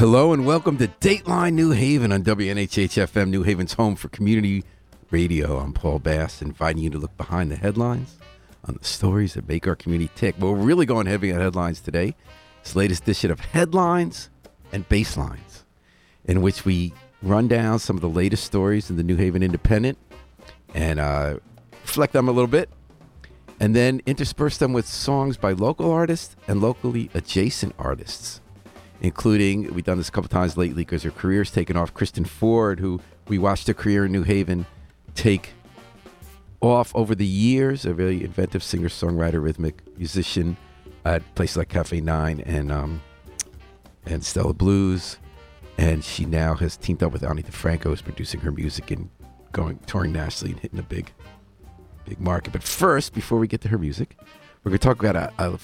Hello and welcome to Dateline New Haven on WNHH FM, New Haven's home for community radio. I'm Paul Bass, inviting you to look behind the headlines on the stories that make our community tick. Well, we're really going heavy on headlines today. This latest edition of Headlines and Basslines, in which we run down some of the latest stories in the New Haven Independent and uh, reflect them a little bit, and then intersperse them with songs by local artists and locally adjacent artists including we've done this a couple times lately because her career's taken off. Kristen Ford, who we watched her career in New Haven take off over the years, a very inventive singer, songwriter, rhythmic musician at places like Cafe Nine and um, and Stella Blues, and she now has teamed up with Ani DiFranco, who's producing her music and going touring nationally and hitting a big, big market. But first, before we get to her music, we're going to talk about a, a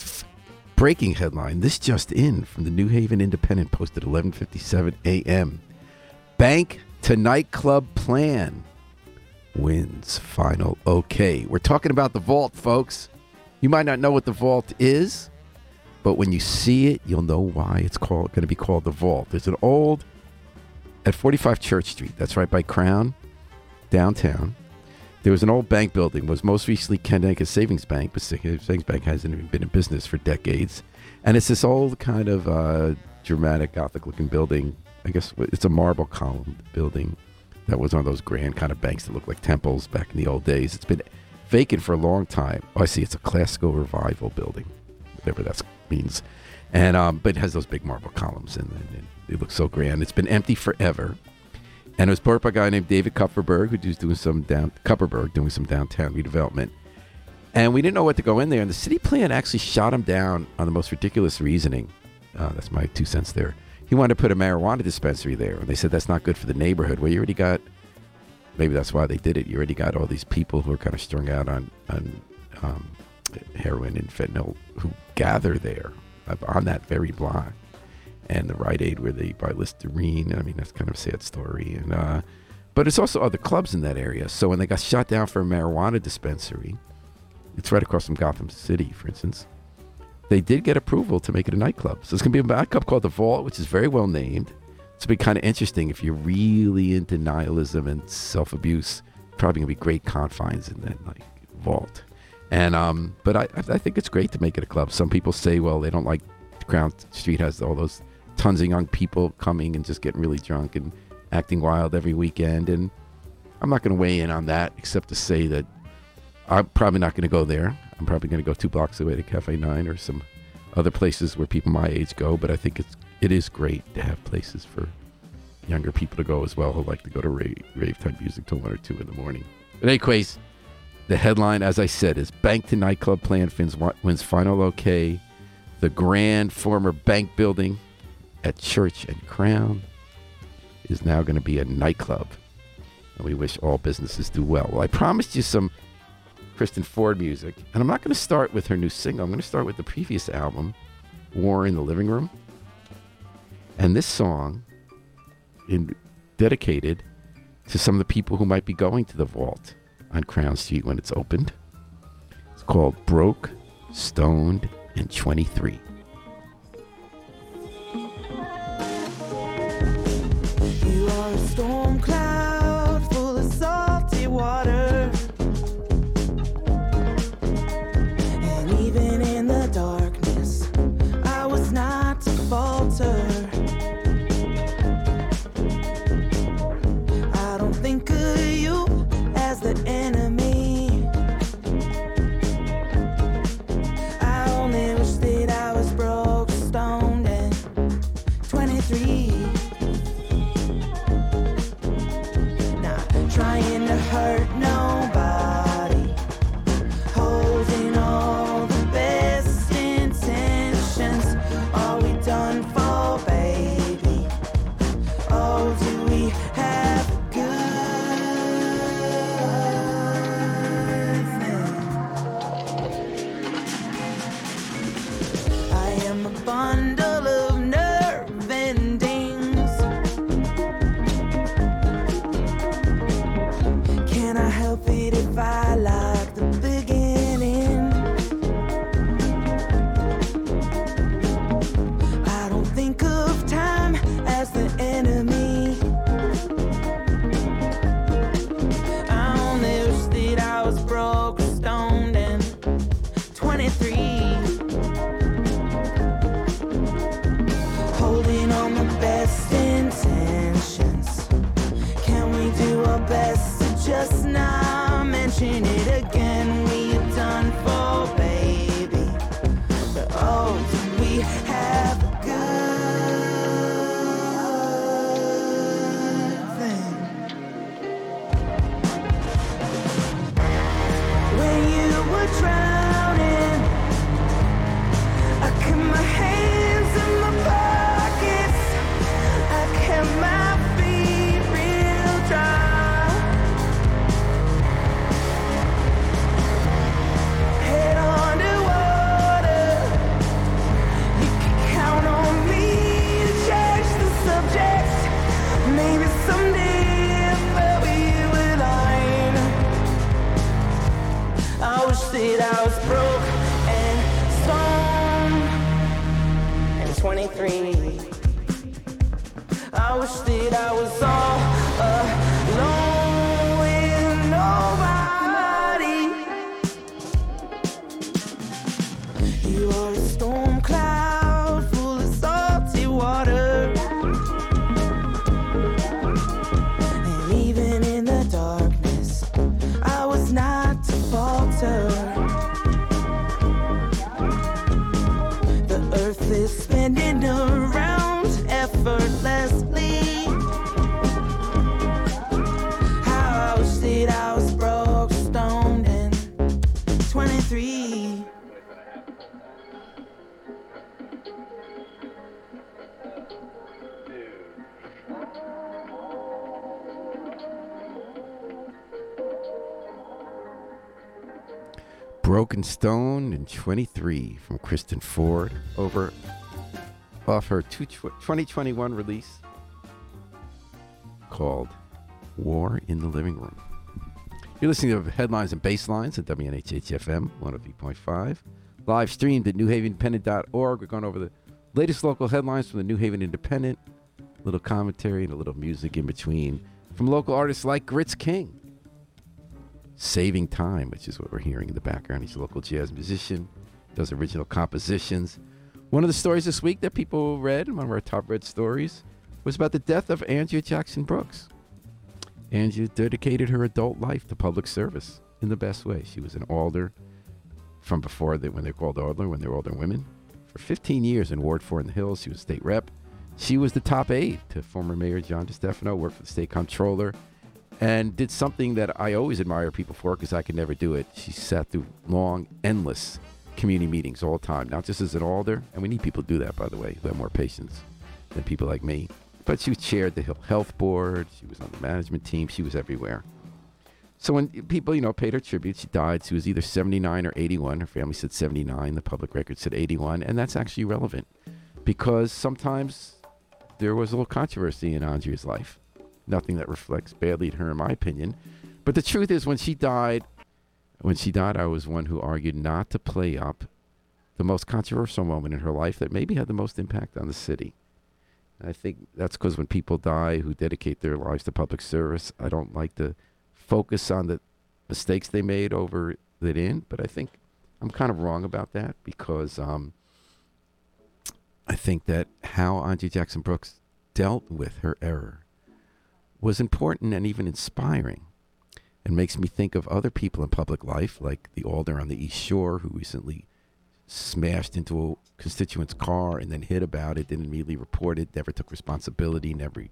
Breaking headline. This just in from the New Haven Independent posted 11:57 a.m. Bank to nightclub plan wins final okay. We're talking about the vault, folks. You might not know what the vault is, but when you see it, you'll know why it's called going to be called the vault. There's an old at 45 Church Street. That's right by Crown, downtown. There was an old bank building. was most recently Connecticut Savings Bank, but Savings Bank hasn't even been in business for decades. And it's this old kind of uh, dramatic Gothic-looking building. I guess it's a marble column building that was one of those grand kind of banks that looked like temples back in the old days. It's been vacant for a long time. Oh, I see. It's a classical revival building, whatever that means. And um, but it has those big marble columns, and, and it looks so grand. It's been empty forever. And it was bought by a guy named David Kupferberg, who's doing some down Kupferberg doing some downtown redevelopment. And we didn't know what to go in there. And the city plan actually shot him down on the most ridiculous reasoning. Uh, that's my two cents there. He wanted to put a marijuana dispensary there. And they said that's not good for the neighborhood. Well, you already got, maybe that's why they did it. You already got all these people who are kind of strung out on, on um, heroin and fentanyl who gather there on that very block and the Rite Aid where they buy Listerine. I mean, that's kind of a sad story. And uh, but it's also other clubs in that area. So when they got shot down for a marijuana dispensary, it's right across from Gotham City, for instance. They did get approval to make it a nightclub. So it's going to be a nightclub called The Vault, which is very well named. It's going to be kind of interesting if you're really into nihilism and self abuse. Probably going to be great confines in that like vault. And um, but I I think it's great to make it a club. Some people say, well, they don't like Crown Street has all those tons of young people coming and just getting really drunk and acting wild every weekend. And I'm not going to weigh in on that except to say that I'm probably not going to go there. I'm probably going to go two blocks away to Cafe Nine or some other places where people my age go. But I think it's it is great to have places for younger people to go as well who like to go to rave, rave type music till one or two in the morning. But anyways, the headline, as I said, is Bank to Nightclub Plan wins, wins final okay. The grand former bank building at Church and Crown is now going to be a nightclub. And we wish all businesses do well. Well, I promised you some Kristen Ford music, and I'm not going to start with her new single. I'm going to start with the previous album, War in the Living Room. And this song, in, dedicated to some of the people who might be going to the vault on Crown Street when it's opened. It's called Broke, Stoned, and 23. Storm cloud I wish I was broke and stoned and 23. I wish that I was all Broken Stone and 23 from Kristen Ford over off her two- 2021 release called War in the Living Room. You're listening to Headlines and Basslines at WNHHFM 103.5. Live streamed at newhavenindependent.org. We're going over the latest local headlines from the New Haven Independent, a little commentary and a little music in between from local artists like Grits King. Saving Time, which is what we're hearing in the background. He's a local jazz musician, does original compositions. One of the stories this week that people read, one of our top read stories, was about the death of Andrea Jackson Brooks. Andrea dedicated her adult life to public service in the best way. She was an alder from before they, when they were called alder, when they're alder women. For 15 years in Ward 4 in the Hills, she was state rep. She was the top aide to former Mayor John DeStefano, worked for the state comptroller, and did something that I always admire people for because I could never do it. She sat through long, endless community meetings all the time, not just as an alder, and we need people to do that, by the way, who have more patience than people like me. But she chaired the Health Board. She was on the management team. She was everywhere. So when people, you know, paid her tribute, she died. She was either 79 or 81. Her family said 79. The public record said 81. And that's actually relevant because sometimes there was a little controversy in Andrea's life. Nothing that reflects badly to her, in my opinion. But the truth is, when she died, when she died, I was one who argued not to play up the most controversial moment in her life that maybe had the most impact on the city. And I think that's because when people die who dedicate their lives to public service, I don't like to focus on the mistakes they made over the end. But I think I'm kind of wrong about that because um, I think that how Andrea Jackson Brooks dealt with her error was important and even inspiring and makes me think of other people in public life, like the alder on the East Shore who recently smashed into a constituent's car and then hid about it, didn't immediately report it, never took responsibility, never.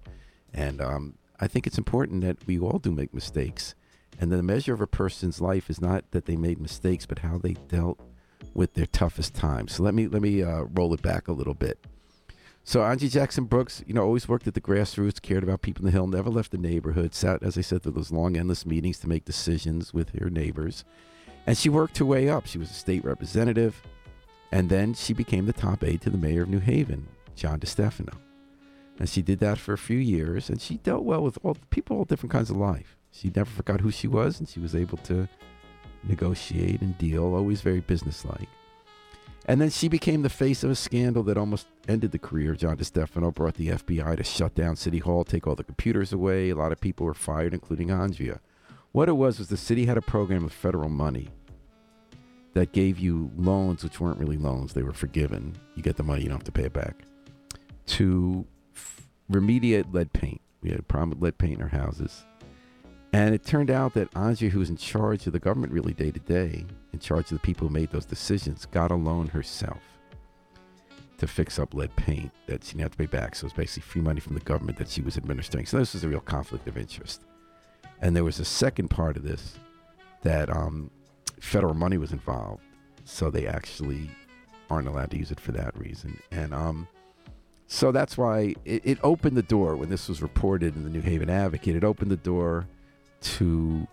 And um, I think it's important that we all do make mistakes. And the measure of a person's life is not that they made mistakes, but how they dealt with their toughest times. So let me let me uh, roll it back a little bit. So Angie Jackson Brooks, you know, always worked at the grassroots, cared about people in the hill, never left the neighborhood, sat, as I said, through those long, endless meetings to make decisions with her neighbors. And she worked her way up. She was a state representative. And then she became the top aide to the mayor of New Haven, John DeStefano. And she did that for a few years, and she dealt well with all people, all different kinds of life. She never forgot who she was, and she was able to negotiate and deal, always very businesslike. And then she became the face of a scandal that almost ended the career of John DeStefano, brought the FBI to shut down City Hall, take all the computers away. A lot of people were fired, including Andrea. What it was was the city had a program of federal money that gave you loans, which weren't really loans, they were forgiven. You get the money, you don't have to pay it back. To f- remediate lead paint. We had a problem with lead paint in our houses. And it turned out that Andrea, who was in charge of the government really day to day, in charge of the people who made those decisions, God alone herself to fix up lead paint that she didn't have to pay back. So it was basically free money from the government that she was administering. So this was a real conflict of interest. And there was a second part of this that um, federal money was involved. So they actually aren't allowed to use it for that reason. And um, so that's why it, it opened the door when this was reported in the New Haven Advocate. It opened the door to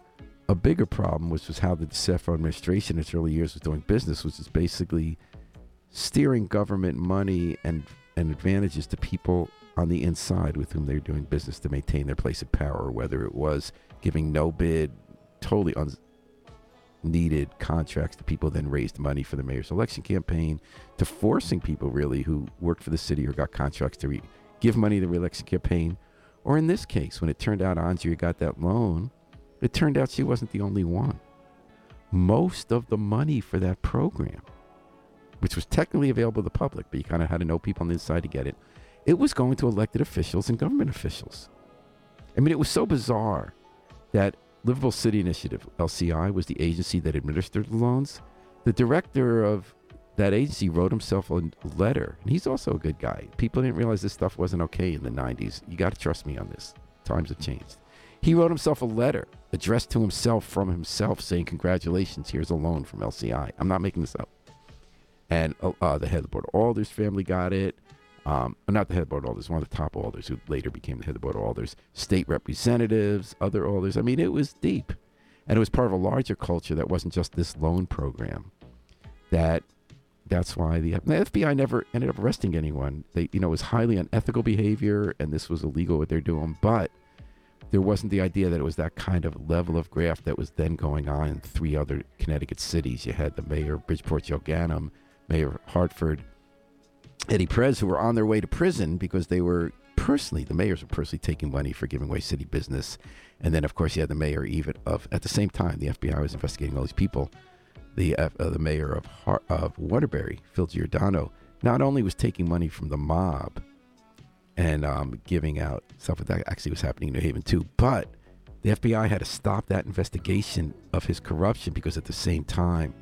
a bigger problem, which was how the DeStefano administration in its early years was doing business, which is basically steering government money and, and advantages to people on the inside with whom they're doing business to maintain their place of power, whether it was giving no bid, totally unneeded contracts to people, then raised money for the mayor's election campaign, to forcing people really who worked for the city or got contracts to re- give money to the election campaign. Or in this case, when it turned out Andrea got that loan, it turned out she wasn't the only one. Most of the money for that program, which was technically available to the public, but you kind of had to know people on the inside to get it, it was going to elected officials and government officials. I mean, it was so bizarre that Livable City Initiative, LCI, was the agency that administered the loans. The director of that agency wrote himself a letter, and he's also a good guy. People didn't realize this stuff wasn't okay in the 90s. You got to trust me on this. Times have changed. He wrote himself a letter addressed to himself from himself saying, Congratulations, here's a loan from LCI. I'm not making this up. And uh, uh, the head of the board of Alders family got it. Um, not the head of the board of Alders, one of the top Alders who later became the head of the board of Alders, state representatives, other Alders. I mean, it was deep. And it was part of a larger culture that wasn't just this loan program. That that's why the, the FBI never ended up arresting anyone. They, you know, it was highly unethical behavior, and this was illegal what they're doing. But there wasn't the idea that it was that kind of level of graft that was then going on in three other Connecticut cities. You had the mayor of Bridgeport, Joe Ganim, Mayor Hartford, Eddie Perez, who were on their way to prison because they were personally, the mayors were personally taking money for giving away city business. And then, of course, you had the mayor even of, at the same time, the FBI was investigating all these people. The, uh, the mayor of, Har- of Waterbury, Phil Giordano, not only was taking money from the mob and um, giving out stuff that actually was happening in New Haven too. But the FBI had to stop that investigation of his corruption because at the same time,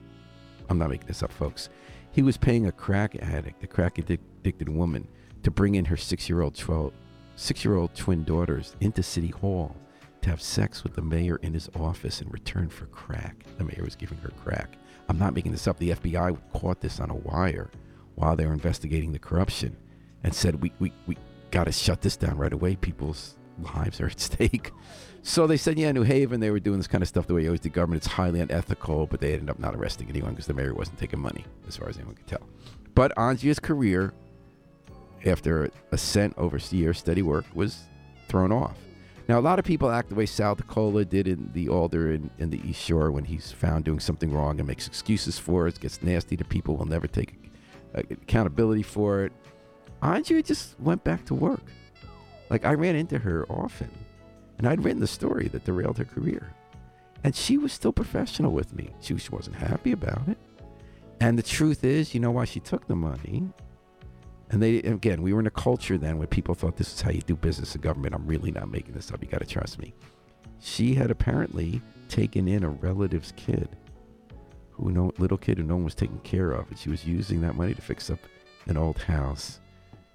I'm not making this up, folks. He was paying a crack addict, a crack addicted woman, to bring in her six-year-old, 12, six-year-old twin daughters into City Hall to have sex with the mayor in his office in return for crack. The mayor was giving her crack. I'm not making this up. The FBI caught this on a wire while they were investigating the corruption and said, we, we, we got to shut this down right away. People's lives are at stake. So they said, yeah, New Haven, they were doing this kind of stuff the way you always did government. It's highly unethical, but they ended up not arresting anyone because the mayor wasn't taking money, as far as anyone could tell. But Andrea's career, after ascent over years steady work, was thrown off. Now, a lot of people act the way Sal DeCola did in the Alder in, in the East Shore when he's found doing something wrong and makes excuses for it, gets nasty to people, will never take accountability for it. Andrea just went back to work. Like I ran into her often, and I'd written the story that derailed her career. And she was still professional with me. She, she wasn't happy about it. And the truth is, you know why she took the money? And they again, we were in a culture then where people thought this is how you do business in government. I'm really not making this up. You got to trust me. She had apparently taken in a relative's kid, who no little kid who no one was taking care of, and she was using that money to fix up an old house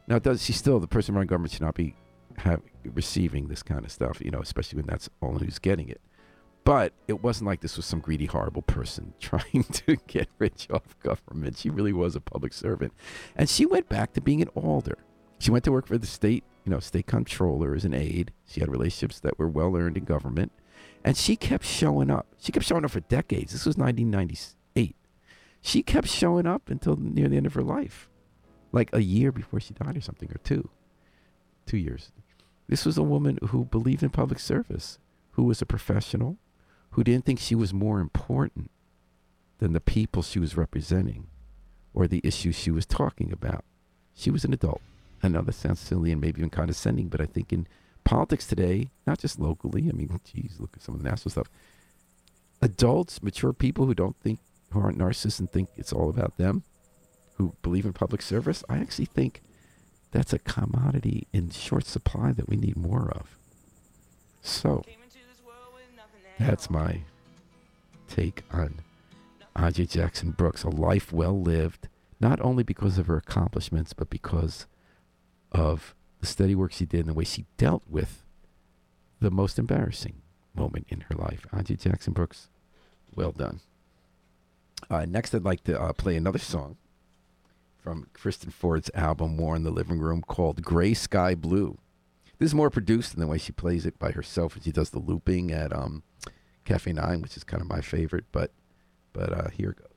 now, does she still the person running government should not be have, receiving this kind of stuff? You know, especially when that's all who's getting it. But it wasn't like this was some greedy, horrible person trying to get rich off government. She really was a public servant, and she went back to being an alder. She went to work for the state, you know, state controller as an aide. She had relationships that were well earned in government, and she kept showing up. She kept showing up for decades. This was 1998. She kept showing up until near the end of her life like a year before she died or something, or two, two years. This was a woman who believed in public service, who was a professional, who didn't think she was more important than the people she was representing or the issues she was talking about. She was an adult. I know that sounds silly and maybe even condescending, but I think in politics today, not just locally, I mean, geez, look at some of the national stuff. Adults, mature people who don't think, who aren't narcissists and think it's all about them, who believe in public service, I actually think that's a commodity in short supply that we need more of. So, That's my take on Andrea Jackson Brooks. A life well lived, not only because of her accomplishments, but because of the steady work she did and the way she dealt with the most embarrassing moment in her life. Andrea Jackson Brooks, well done. Uh, next, I'd like to uh, play another song from Kristen Ford's album War in the Living Room called Gray Sky Blue. This is more produced than the way she plays it by herself, and she does the looping at um, Cafe Nine, which is kind of my favorite. But but uh, here goes.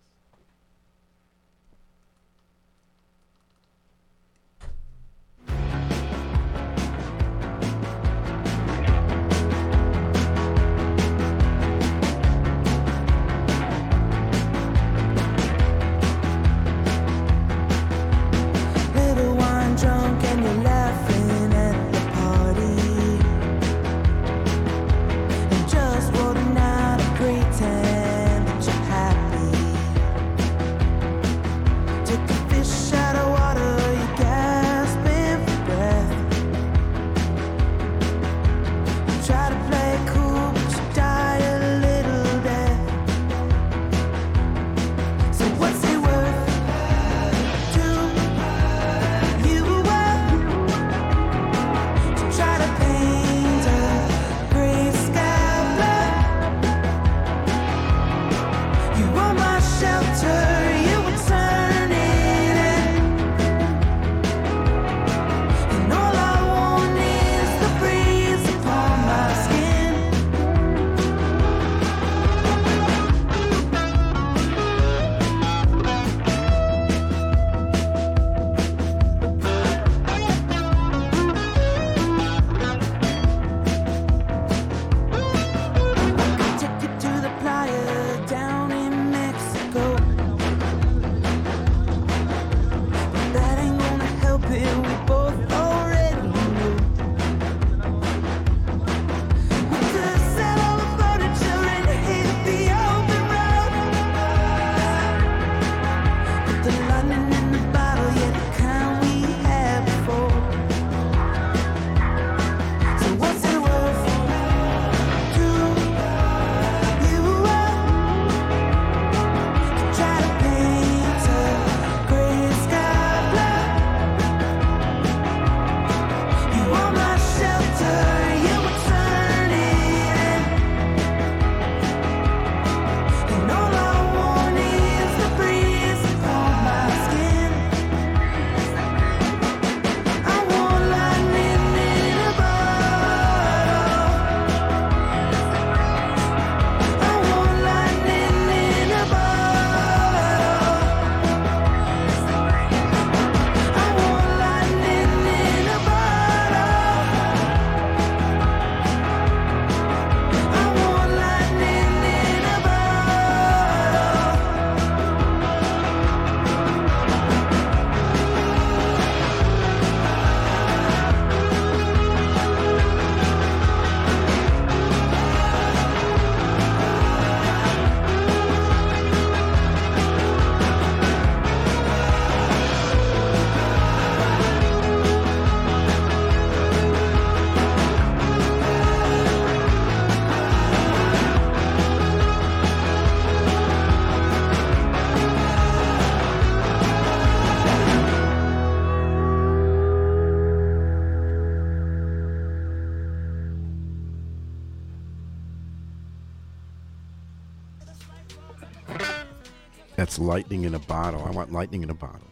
That's lightning in a bottle. I want lightning in a bottle.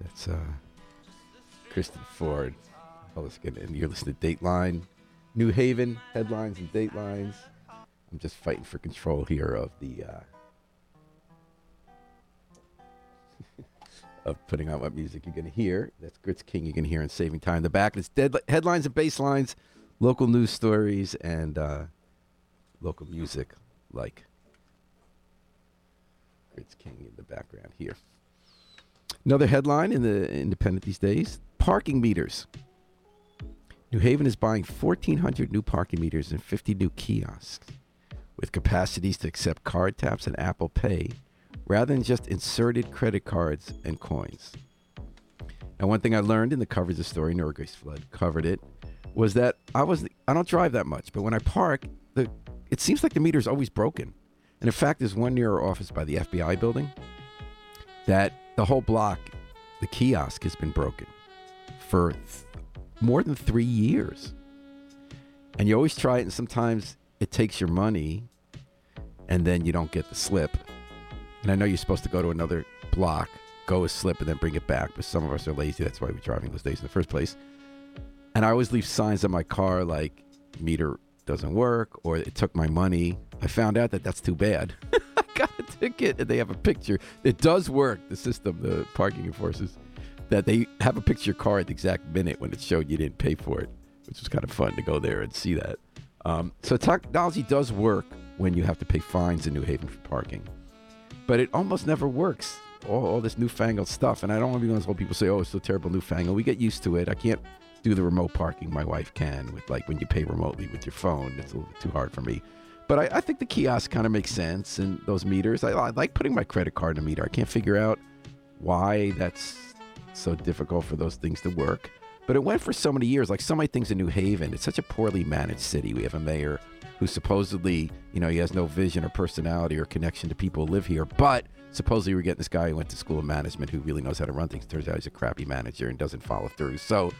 That's uh, Kristen Ford. Oh, let's get in. You're listening to Dateline, New Haven headlines and Datelines. I'm just fighting for control here of the uh, of putting out what music you're gonna hear. That's Grits King. You can hear in Saving Time. The back it's dead headlines and basslines, local news stories, and uh, local music like Grits King in the background here. Another headline in the Independent these days: parking meters. New Haven is buying 1,400 new parking meters and 50 new kiosks with capacities to accept card taps and Apple Pay rather than just inserted credit cards and coins. Now, one thing I learned in the coverage of the story, Nora Grace-Flood covered it, was that I was I don't drive that much, but when I park, the it seems like the meter's always broken. And in fact, there's one near our office by the FBI building that the whole block, the kiosk has been broken for th- more than three years. And you always try it, and sometimes it takes your money, and then you don't get the slip. And I know you're supposed to go to another block, go a slip, and then bring it back. But some of us are lazy. That's why we're driving those days in the first place. And I always leave signs on my car like meter doesn't work or it took my money. I found out that that's too bad. I got a ticket and they have a picture. It does work, the system, the parking enforcers, that they have a picture of your car at the exact minute when it showed you didn't pay for it, which was kind of fun to go there and see that. Um, so technology does work when you have to pay fines in New Haven for parking, but it almost never works. All, all this newfangled stuff, and I don't want to be one of those old people say, "Oh, it's so terrible newfangled." We get used to it. I can't do the remote parking. My wife can with like when you pay remotely with your phone. It's a little too hard for me. But I, I think the kiosk kind of makes sense, and those meters. I, I like putting my credit card in a meter. I can't figure out why that's so difficult for those things to work. But it went for so many years. Like so many things in New Haven, it's such a poorly managed city. We have a mayor who supposedly, you know, he has no vision or personality or connection to people who live here. But supposedly we're getting this guy who went to school of management who really knows how to run things. Turns out he's a crappy manager and doesn't follow through. So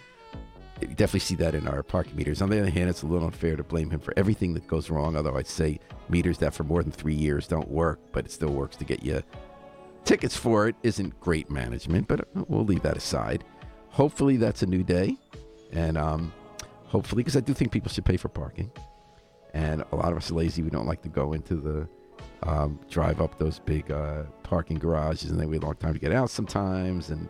you definitely see that in our parking meters. On the other hand, it's a little unfair to blame him for everything that goes wrong. Although I'd say meters that for more than three years don't work, but it still works to get you tickets for it isn't great management, but we'll leave that aside. Hopefully, that's a new day, and um, hopefully, because I do think people should pay for parking, and a lot of us are lazy. We don't like to go into the um, drive up those big uh, parking garages, and they wait a long time to get out sometimes, and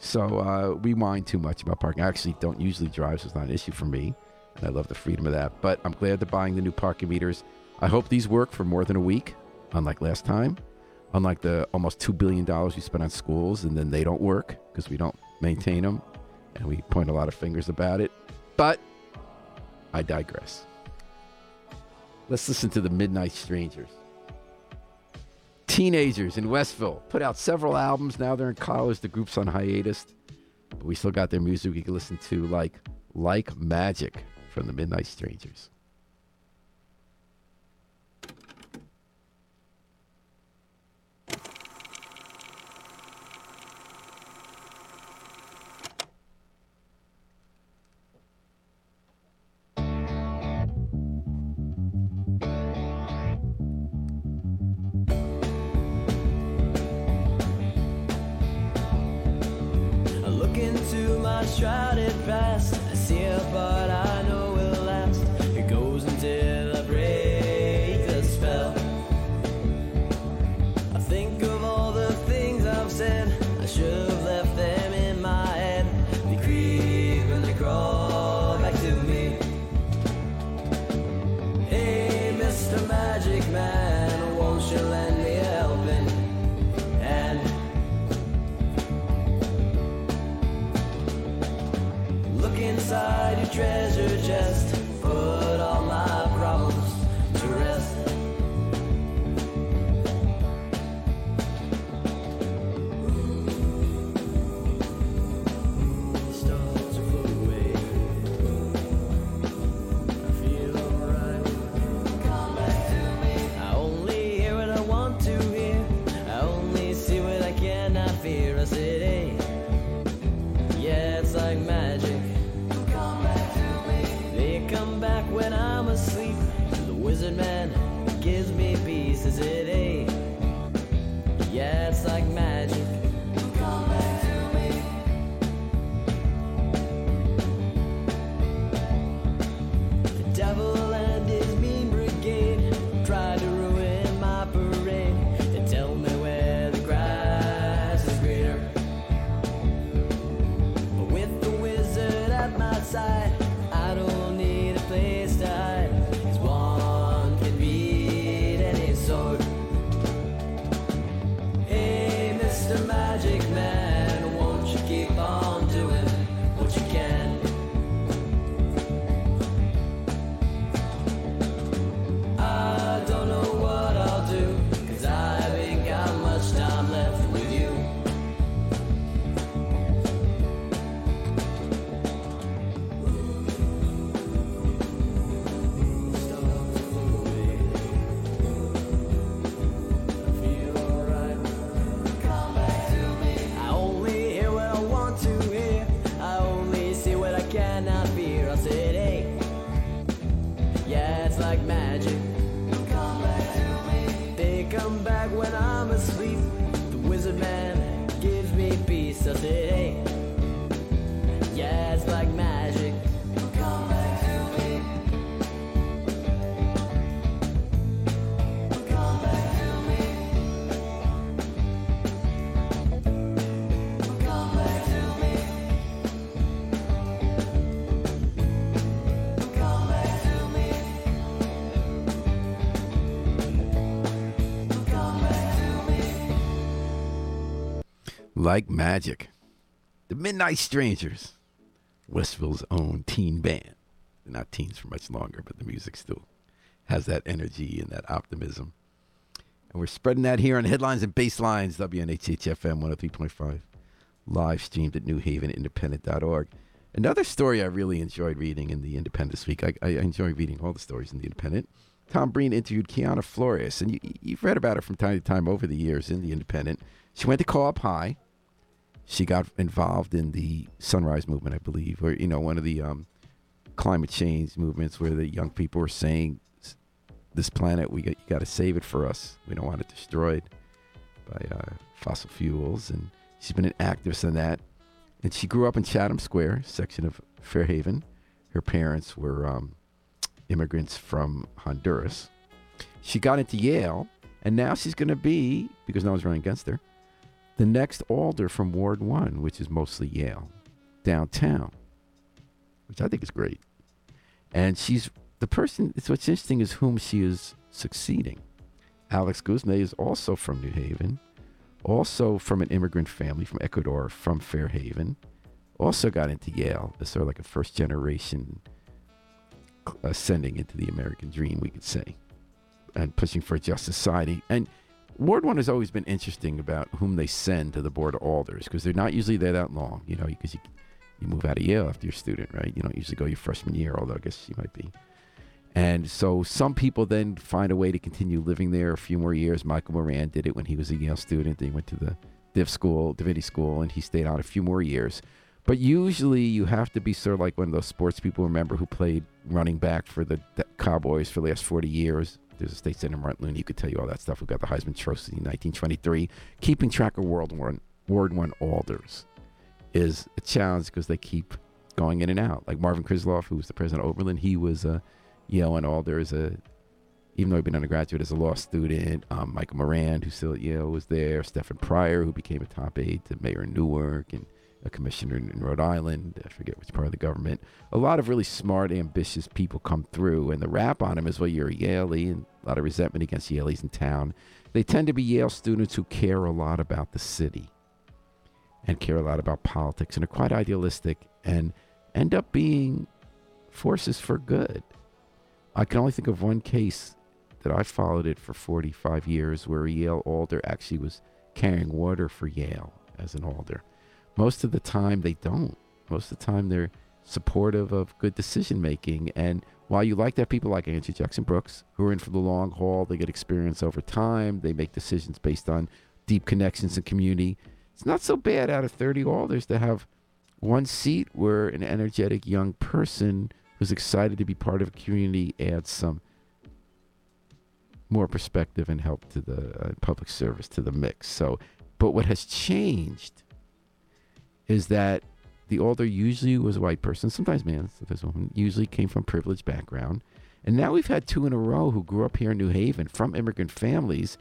so uh, we whine too much about parking. I actually don't usually drive, so it's not an issue for me, and I love the freedom of that. But I'm glad they're buying the new parking meters. I hope these work for more than a week, unlike last time. Unlike the almost $2 billion we spent on schools, and then they don't work because we don't maintain them, and we point a lot of fingers about it. But I digress. Let's listen to the Midnight Strangers. Teenagers in Westville put out several albums. Now they're in college. The group's on hiatus, but we still got their music we can listen to, like like magic from the Midnight Strangers. Like magic. The Midnight Strangers, Westville's own teen band. They're not teens for much longer, but the music still has that energy and that optimism. And we're spreading that here on Headlines and Basslines, WNHHFM 103.5, live streamed at newhavenindependent.org. Another story I really enjoyed reading in the Independent this week. I, I enjoy reading all the stories in the Independent. Tom Breen interviewed Kiana Flores, and you, you've read about her from time to time over the years in the Independent. She went to Co-op High. She got involved in the Sunrise Movement, I believe, or you know, one of the um, climate change movements where the young people were saying, "This planet, we got, you got to save it for us. We don't want it destroyed by uh, fossil fuels." And she's been an activist in that. And she grew up in Chatham Square, section of Fairhaven. Her parents were um, immigrants from Honduras. She got into Yale, and now she's going to be, because no one's running against her, the next alder from Ward 1, which is mostly Yale, downtown, which I think is great. And she's the person, it's what's interesting is whom she is succeeding. Alex Guzhnay is also from New Haven, also from an immigrant family from Ecuador, from Fairhaven, also got into Yale as sort of like a first generation ascending uh, into the American dream, we could say, and pushing for a just society. And Ward One has always been interesting about whom they send to the board of alders because they're not usually there that long, you know, because you, you move out of Yale after you're a student, right? You don't usually go your freshman year, although I guess you might be. And so some people then find a way to continue living there a few more years. Michael Morand did it when he was a Yale student. He went to the Div school, Divinity school, and he stayed on a few more years. But usually you have to be sort of like one of those sports people remember who played running back for the Cowboys for the last 40 years. There's a state senator, Martin Looney, who could tell you all that stuff. We've got the Heisman Trophy in 1923. Keeping track of World War Ward One alders is a challenge because they keep going in and out. Like Marvin Krislov, who was the president of Oberlin, he was a Yale and alder as a even though he'd been undergraduate as a law student. Um, Michael Morand, who's still at Yale, was there. Stephen Pryor, who became a top aide to Mayor in Newark and a commissioner in, in Rhode Island. I forget which part of the government. A lot of really smart, ambitious people come through, and the rap on him is, well, you're a Yaley, and a lot of resentment against Yaleys in town. They tend to be Yale students who care a lot about the city and care a lot about politics and are quite idealistic and end up being forces for good. I can only think of one case that I followed it for 45 years where a Yale alder actually was carrying water for Yale as an alder. Most of the time, they don't. Most of the time, they're supportive of good decision making. And while you like to have people like Angie Jackson Brooks, who are in for the long haul, they get experience over time, they make decisions based on deep connections and community. It's not so bad out of 30 alders to have one seat where an energetic young person who's excited to be part of a community adds some more perspective and help to the uh, public service to the mix. So, but what has changed is that the alder usually was a white person, sometimes man, sometimes woman, usually came from privileged background. And now we've had two in a row who grew up here in New Haven from immigrant families.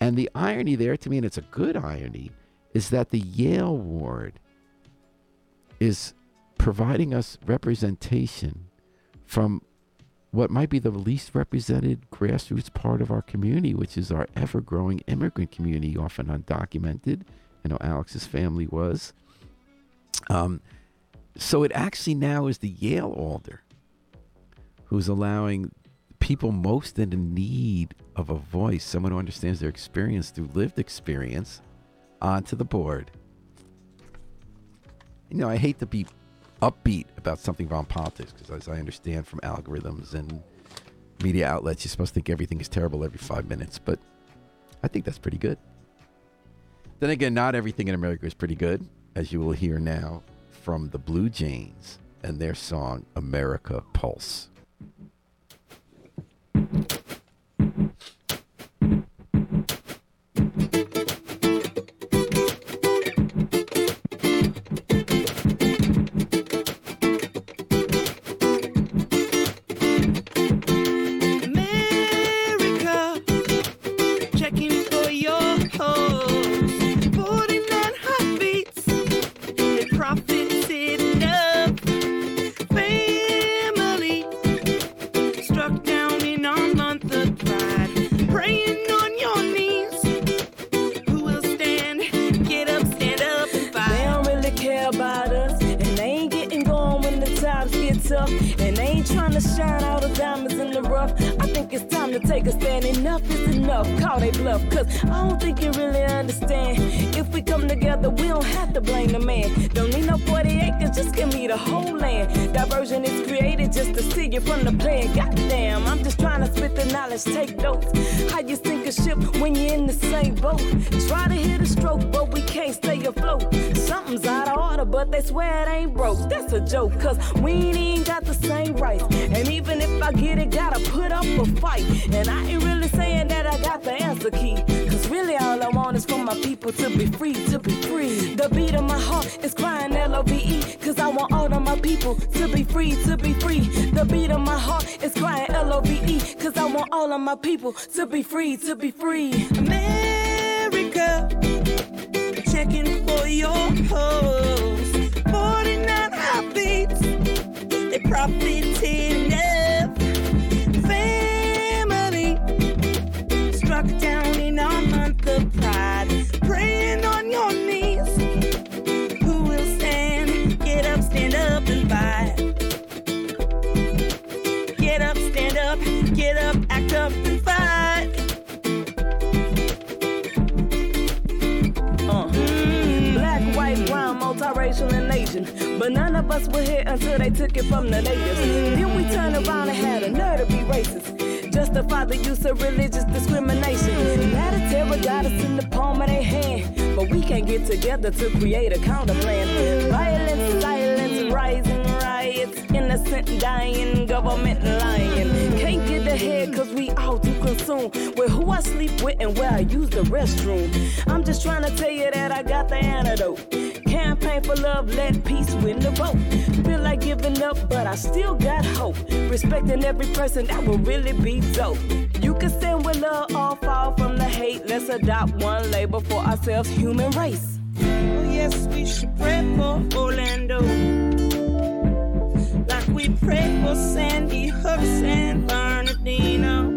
And the irony there to me, and it's a good irony, is that the Yale ward is providing us representation from what might be the least represented grassroots part of our community, which is our ever growing immigrant community, often undocumented. I know Alex's family was. Um, so it actually now is the Yale alder who's allowing people most in need of a voice, someone who understands their experience through lived experience, onto the board. You know, I hate to be upbeat about something around politics because, as I understand from algorithms and media outlets, you're supposed to think everything is terrible every five minutes, but I think that's pretty good. Then again, not everything in America is pretty good, as you will hear now from the Blue Jays and their song America Pulse. Swear it ain't broke. That's a joke, cause we ain't even got the same rights. And even if I get it, gotta put up a fight. And I ain't really saying that I got the answer key. Cause really all I want is for my people to be free, to be free. The beat of my heart is crying L-O-V-E. Cause I want all of my people to be free, to be free. The beat of my heart is crying L-O-V-E. Cause I want all of my people to be free, to be free. America, checking for your pulse. drop it were here until they took it from the natives. Then we turned around and had a nerve to be racist. Justify the use of religious discrimination. Now the terror got us in the palm of their hand. But we can't get together to create a counter plan. Violence, silence, rising riots, innocent dying, government lying. Can't get ahead cause we all too consumed with who I sleep with and where I use the restroom. I'm just trying to tell you that I got the antidote. Campaign for love, let peace win the vote. Feel like giving up, but I still got hope. Respecting every person that will really be dope. You can stand with love or fall from the hate. Let's adopt one label for ourselves, human race. Oh, yes, we should pray for Orlando. Like we pray for Sandy Hook, San Bernardino.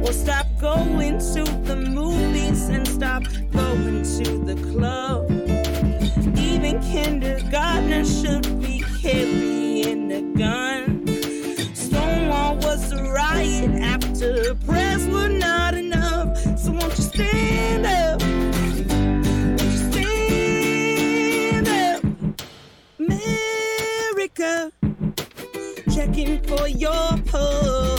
We'll stop going to the movies and stop going to the club. Even kindergartners should be carrying a gun. Stonewall was a riot after prayers were not enough. So won't you stand up? Won't you stand up? America, checking for your pulse.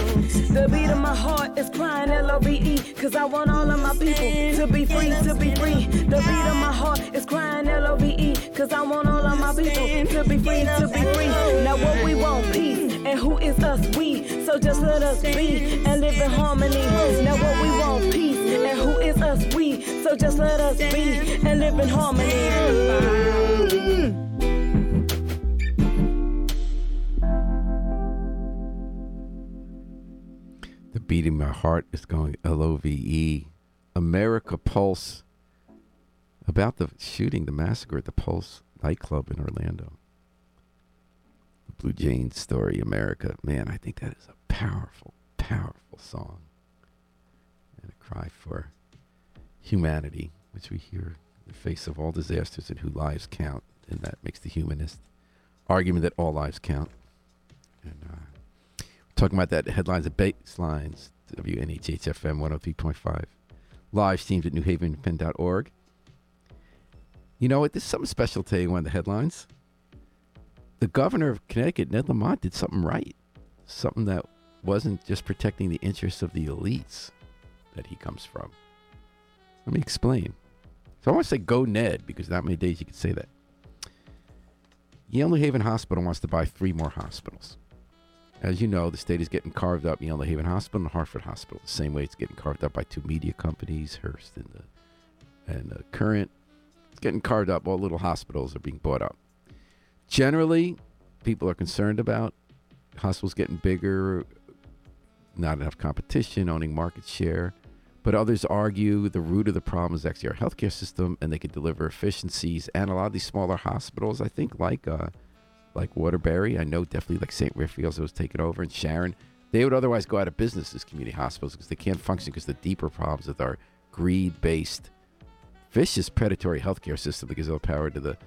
The beat of my heart is crying L-O-V-E Cause I want all of my people to be free, to be free. The beat of my heart is crying L-O-V-E Cause I want all of my people to be free, to be free. Now what we want, peace And who is us? We. So just let us be and live in harmony. Now what we want, peace And who is us? We. So just let us be and live in harmony The beat in my heart is going L O V E. America Pulse. About the shooting, the massacre at the Pulse nightclub in Orlando. The Blue Jays story, America. Man, I think that is a powerful, powerful song. And a cry for humanity, which we hear in the face of all disasters and who lives count. And that makes the humanist argument that all lives count. And uh, talking about that headlines and basslines, WNHHFM 103.5. Live streams at newhavenpen.org. You know what? There's something special today in one of the headlines. The governor of Connecticut, Ned Lamont, did something right. Something that wasn't just protecting the interests of the elites that he comes from. Let me explain. So I want to say go Ned because not many days you can say that. Yale New Haven Hospital wants to buy three more hospitals. As you know, the state is getting carved up, New Haven Hospital and Hartford Hospital, the same way it's getting carved up by two media companies, Hearst and the and the Current. It's getting carved up. All little hospitals are being bought up. Generally, people are concerned about hospitals getting bigger, not enough competition, owning market share. But others argue the root of the problem is actually our healthcare system, and they can deliver efficiencies. And a lot of these smaller hospitals, I think, like uh, like Waterbury, I know definitely like St. Raphael's was taken over, and Sharon, they would otherwise go out of business as community hospitals because they can't function because the deeper problems with our greed-based, vicious, predatory healthcare system that gives all power to the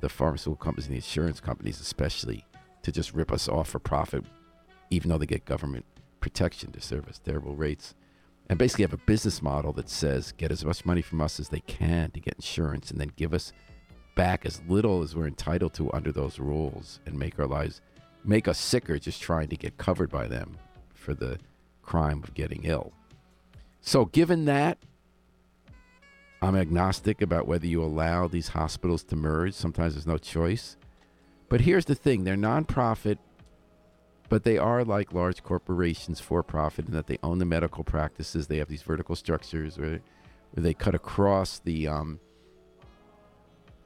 the pharmaceutical companies and the insurance companies, especially, to just rip us off for profit, even though they get government protection to serve us terrible rates and basically have a business model that says get as much money from us as they can to get insurance and then give us back as little as we're entitled to under those rules and make our lives make us sicker just trying to get covered by them for the crime of getting ill. So given that I'm agnostic about whether you allow these hospitals to merge. Sometimes there's no choice. But here's the thing they're nonprofit, but they are like large corporations for profit in that they own the medical practices. They have these vertical structures where, where they cut across the um,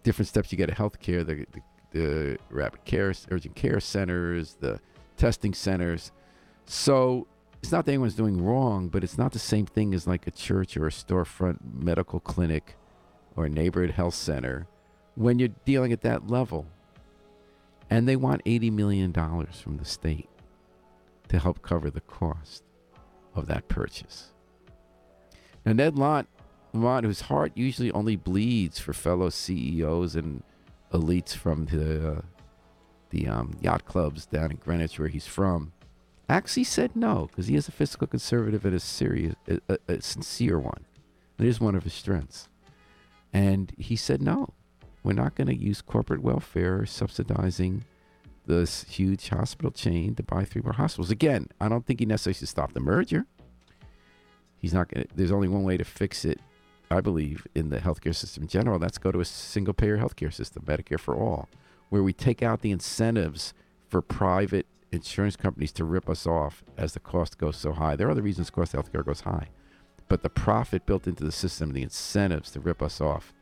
different steps you get at healthcare, the, the, the rapid care, urgent care centers, the testing centers. So it's not that anyone's doing wrong, but it's not the same thing as like a church or a storefront medical clinic or a neighborhood health center when you're dealing at that level. And they want $80 million from the state to help cover the cost of that purchase. Now, Ned Lamont, Lamont, whose heart usually only bleeds for fellow CEOs and elites from the, uh, the um, yacht clubs down in Greenwich, where he's from, actually said no because he is a fiscal conservative and a serious, a, a, a sincere one. It is one of his strengths. And he said no. We're not going to use corporate welfare subsidizing this huge hospital chain to buy three more hospitals. Again, I don't think he necessarily should stop the merger. He's not going there's only one way to fix it, I believe, in the healthcare system in general. That's go to a single payer healthcare system, Medicare for all, where we take out the incentives for private insurance companies to rip us off as the cost goes so high. There are other reasons of healthcare goes high. But the profit built into the system, the incentives to rip us off,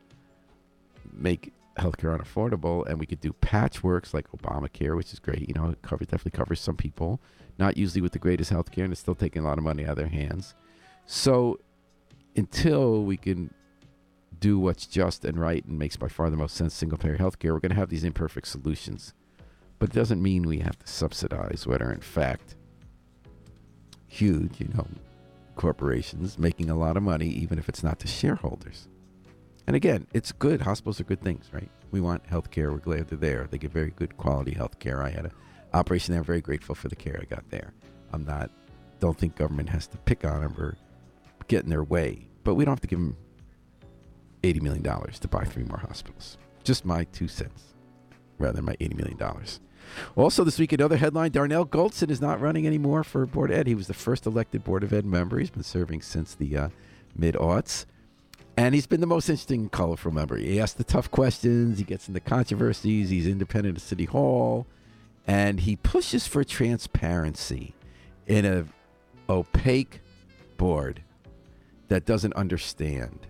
make healthcare unaffordable, and we could do patchworks like Obamacare, which is great. You know, it definitely covers some people, not usually with the greatest healthcare, and it's still taking a lot of money out of their hands. So until we can do what's just and right and makes by far the most sense single payer healthcare, we're going to have these imperfect solutions. But it doesn't mean we have to subsidize what are in fact huge, you know, corporations making a lot of money, even if it's not the shareholders. And again, it's good. Hospitals are good things, right? We want health care. We're glad they're there. They give very good quality health care. I had an operation there. I'm very grateful for the care I got there. I'm not, don't think government has to pick on them or get in their way. But we don't have to give them $80 million to buy three more hospitals. Just my two cents rather than my $80 million. Also, this week, another headline Darnell Goldson is not running anymore for Board of Ed. He was the first elected Board of Ed member. He's been serving since the uh, mid aughts. And he's been the most interesting, and colorful member. He asks the tough questions, he gets into controversies, he's independent of City Hall, and he pushes for transparency in a opaque board that doesn't understand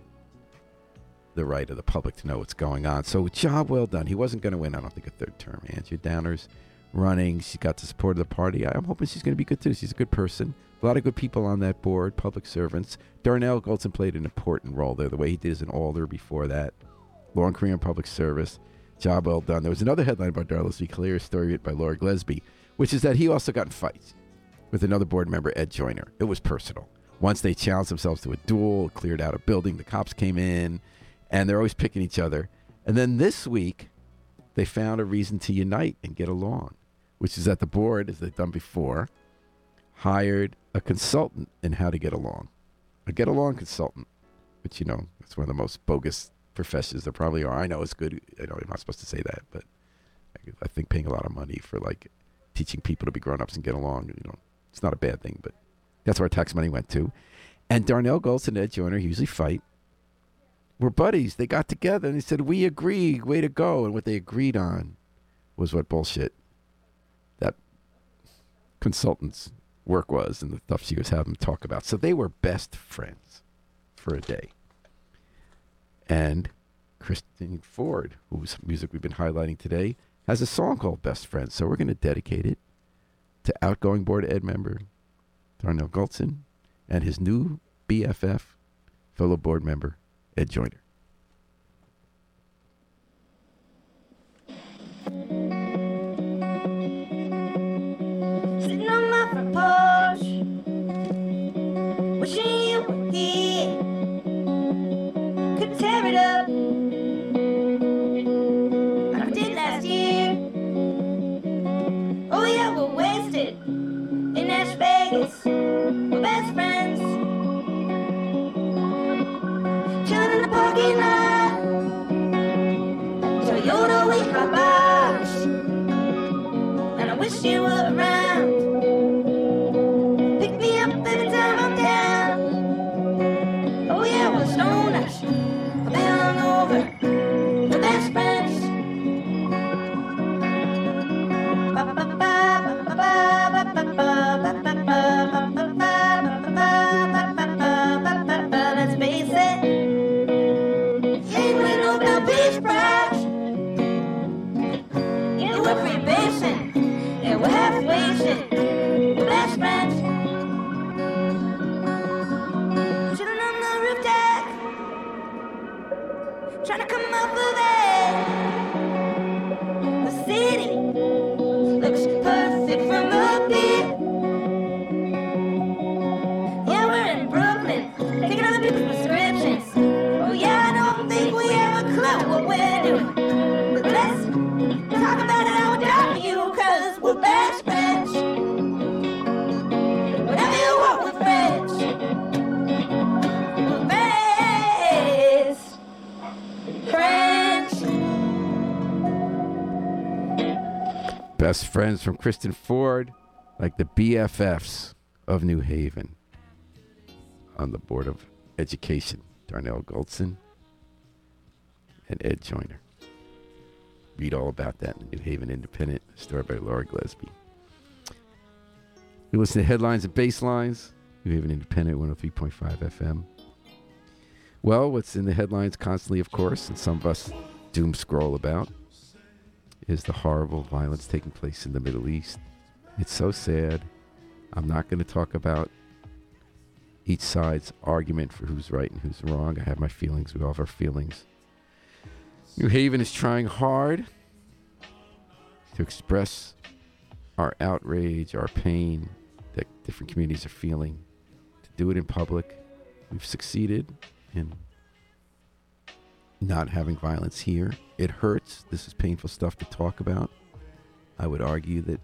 the right of the public to know what's going on. So, job well done. He wasn't going to win, I don't think, a third term. Andrew Downer's running. She got the support of the party. I'm hoping she's going to be good too. She's a good person. A lot of good people on that board, public servants. Darnell Goldson played an important role there, the way he did as an alder before that. Long career in public service. Job well done. There was another headline about Darnell this week, hilarious story by Laura Glesby, which is that he also got in fights with another board member, Ed Joyner. It was personal. Once they challenged themselves to a duel, cleared out a building, the cops came in and they're always picking each other. And then this week, they found a reason to unite and get along, which is that the board, as they've done before, hired a consultant in how to get along, a get along consultant, which, you know, it's one of the most bogus professions there probably are. I know it's good. I know I'm not supposed to say that, but I, I think paying a lot of money for like teaching people to be grown ups and get along, you know, it's not a bad thing, but that's where our tax money went to. And Darnell Goldson and Ed Joyner usually fight We're buddies. They got together and they said, "We agree. Way to go!" And what they agreed on was what bullshit that consultant's work was and the stuff she was having them talk about. So they were best friends for a day. And Kristen Ford, whose music we've been highlighting today, has a song called Best Friends. So we're going to dedicate it to outgoing board ed member Darnell Goldson and his new BFF, fellow board member Ed Joyner. come over there. Best friends from Kristen Ford, like the BFFs of New Haven. On the Board of Education, Darnell Goldson and Ed Joyner. Read all about that in the New Haven Independent, story by Laura Glesby. You listen to headlines and basslines. New Haven Independent, 103.5 FM. Well, what's in the headlines constantly, of course, and some of us doom scroll about, is the horrible violence taking place in the Middle East. It's so sad. I'm not going to talk about each side's argument for who's right and who's wrong. I have my feelings. We all have our feelings. New Haven is trying hard to express our outrage, our pain that different communities are feeling, to do it in public. We've succeeded in not having violence here. It hurts. This is painful stuff to talk about. I would argue that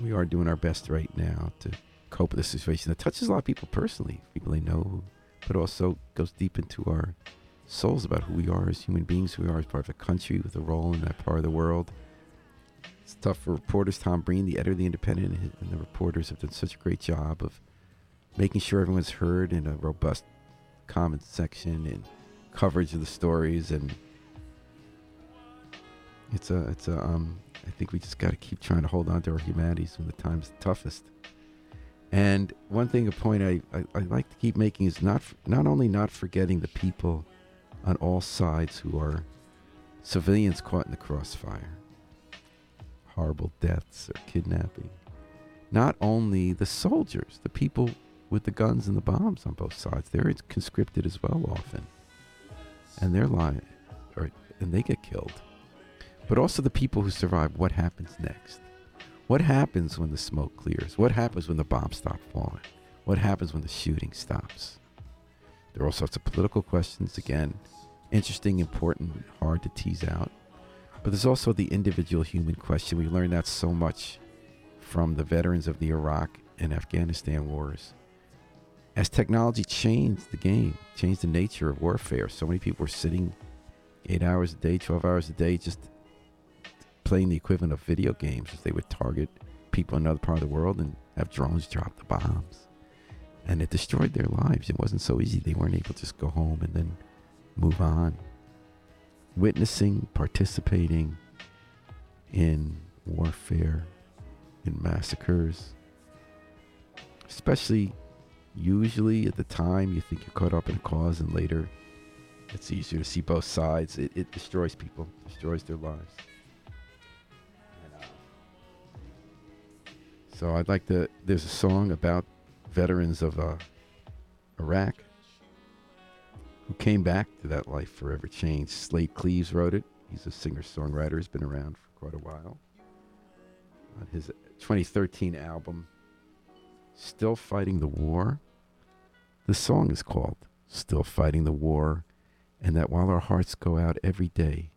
we are doing our best right now to cope with the situation that touches a lot of people personally, people they know, but also goes deep into our souls about who we are as human beings, who we are as part of a country with a role in that part of the world. It's tough for reporters. Tom Breen, the editor of The Independent, and the reporters have done such a great job of making sure everyone's heard in a robust comment section and coverage of the stories. And it's a, it's a, um, I think we just got to keep trying to hold on to our humanities when the time's toughest. And one thing, a point I, I, I like to keep making is not not only not forgetting the people on all sides who are civilians caught in the crossfire, horrible deaths or kidnapping. Not only the soldiers, the people with the guns and the bombs on both sides, they're conscripted as well often, and they're lying, or and they get killed. But also the people who survive. What happens next? What happens when the smoke clears? What happens when the bombs stop falling? What happens when the shooting stops? There are all sorts of political questions, again, interesting, important, hard to tease out. But there's also the individual human question. We learned that so much from the veterans of the Iraq and Afghanistan wars. As technology changed the game, changed the nature of warfare, so many people were sitting eight hours a day, 12 hours a day, just playing the equivalent of video games as they would target people in another part of the world and have drones drop the bombs and it destroyed their lives. It wasn't so easy. They weren't able to just go home and then move on. Witnessing, participating in warfare, in massacres, especially usually at the time you think you're caught up in a cause, and later it's easier to see both sides. It, it destroys people, destroys their lives. So I'd like to. There's a song about veterans of uh, Iraq who came back to that life forever changed. Slaid Cleaves wrote it. He's a singer songwriter, He's been around for quite a while. On his 2013 album, Still Fighting the War, the song is called Still Fighting the War, and that while our hearts go out every day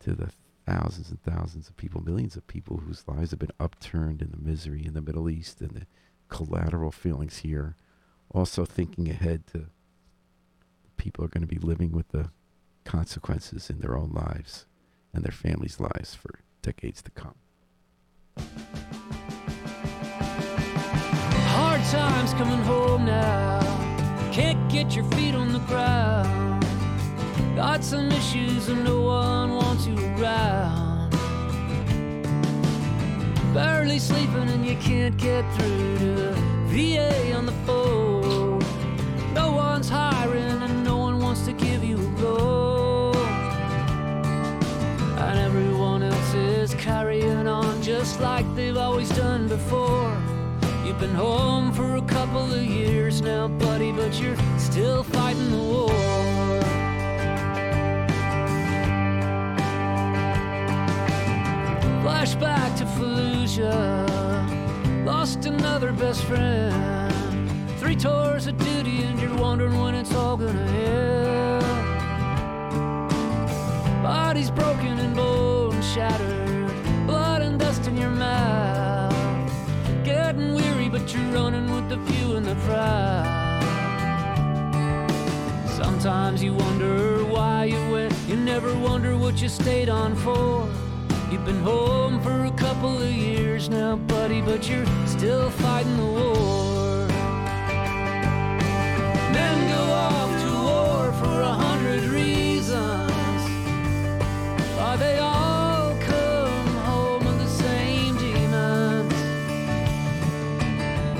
to the thousands and thousands of people, millions of people whose lives have been upturned in the misery in the Middle East and the collateral feelings here. Also thinking ahead to people are going to be living with the consequences in their own lives and their families' lives for decades to come. Hard times coming home now. Can't get your feet on the ground. Got some issues and no one wants you around barely sleeping and you can't get through to VA on the phone. No one's hiring and no one wants to give you a loan. And everyone else is carrying on just like they've always done before. You've been home for a couple of years now, buddy, but you're still fighting the war. Flashback to Fallujah, lost another best friend. Three tours of duty, and you're wondering when it's all gonna end. Bodies broken and bones shattered, blood and dust in your mouth. Getting weary, but you're running with the few and the proud. Sometimes you wonder why you went, you never wonder what you stayed on for. You've been home for a couple of years now, buddy, but you're still fighting the war. Men go off to war for a hundred reasons. Why they all come home with the same demons.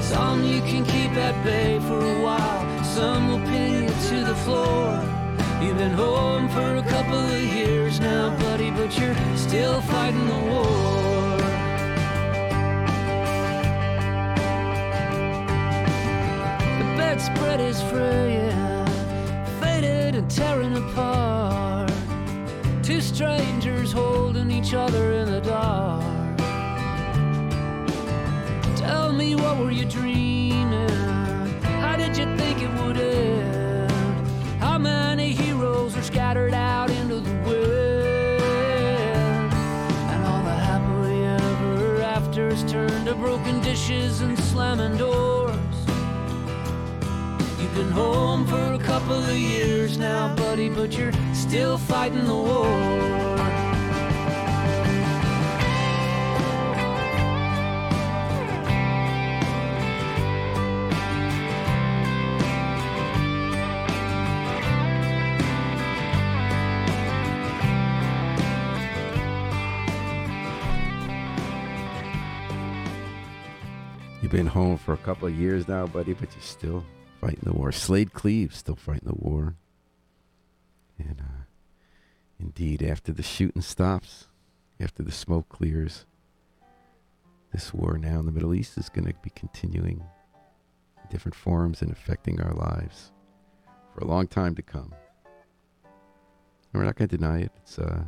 Some you can keep at bay for a while, some will pin you to the floor. You've been home for a couple of years now, buddy, but you're still fighting the war. The bedspread is fraying, faded and tearing apart. Two strangers holding each other in the dark. Tell me, what were you dreaming? To broken dishes and slamming doors. You've been home for a couple of years now, buddy, but you're still fighting the war. Been home for a couple of years now, buddy, but you're still fighting the war. Slaid Cleave still fighting the war. And uh, indeed, after the shooting stops, after the smoke clears, this war now in the Middle East is going to be continuing in different forms and affecting our lives for a long time to come. And we're not going to deny it. It's uh,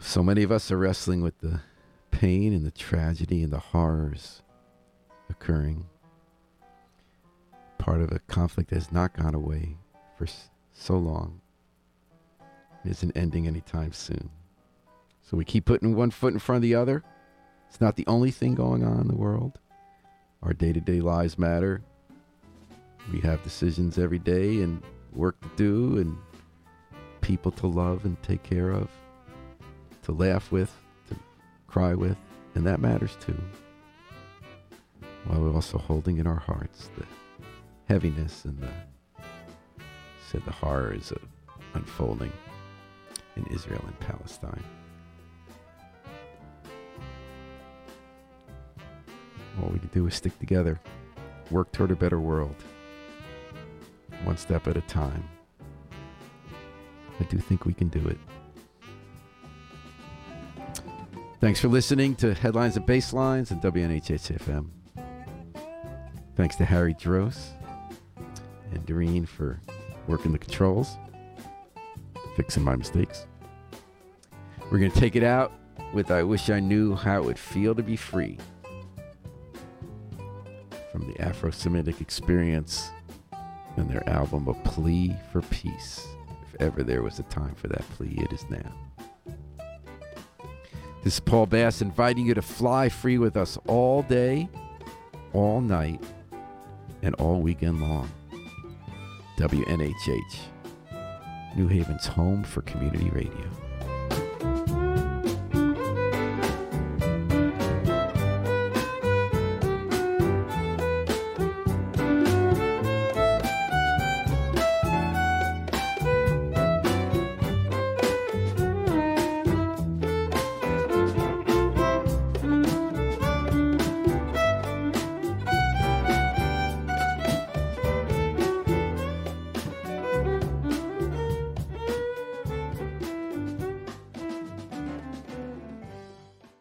so many of us are wrestling with the pain and the tragedy and the horrors occurring. Part of a conflict that has not gone away for so long. It isn't ending anytime soon. So we keep putting one foot in front of the other. It's not the only thing going on in the world. Our day to day lives matter. We have decisions every day and work to do and people to love and take care of, to laugh with, to cry with, and that matters too. While we're also holding in our hearts the heaviness and the said the horrors of unfolding in Israel and Palestine. All we can do is stick together, work toward a better world, one step at a time. I do think we can do it. Thanks for listening to Headlines and Basslines and WNHHFM. Thanks to Harry Dross and Doreen for working the controls, fixing my mistakes. We're going to take it out with I Wish I Knew How It Would Feel to Be Free from the Afro Semitic Experience and their album A Plea for Peace. If ever there was a time for that plea, it is now. This is Paul Bass inviting you to fly free with us all day, all night, and all weekend long. WNHH, New Haven's home for community radio.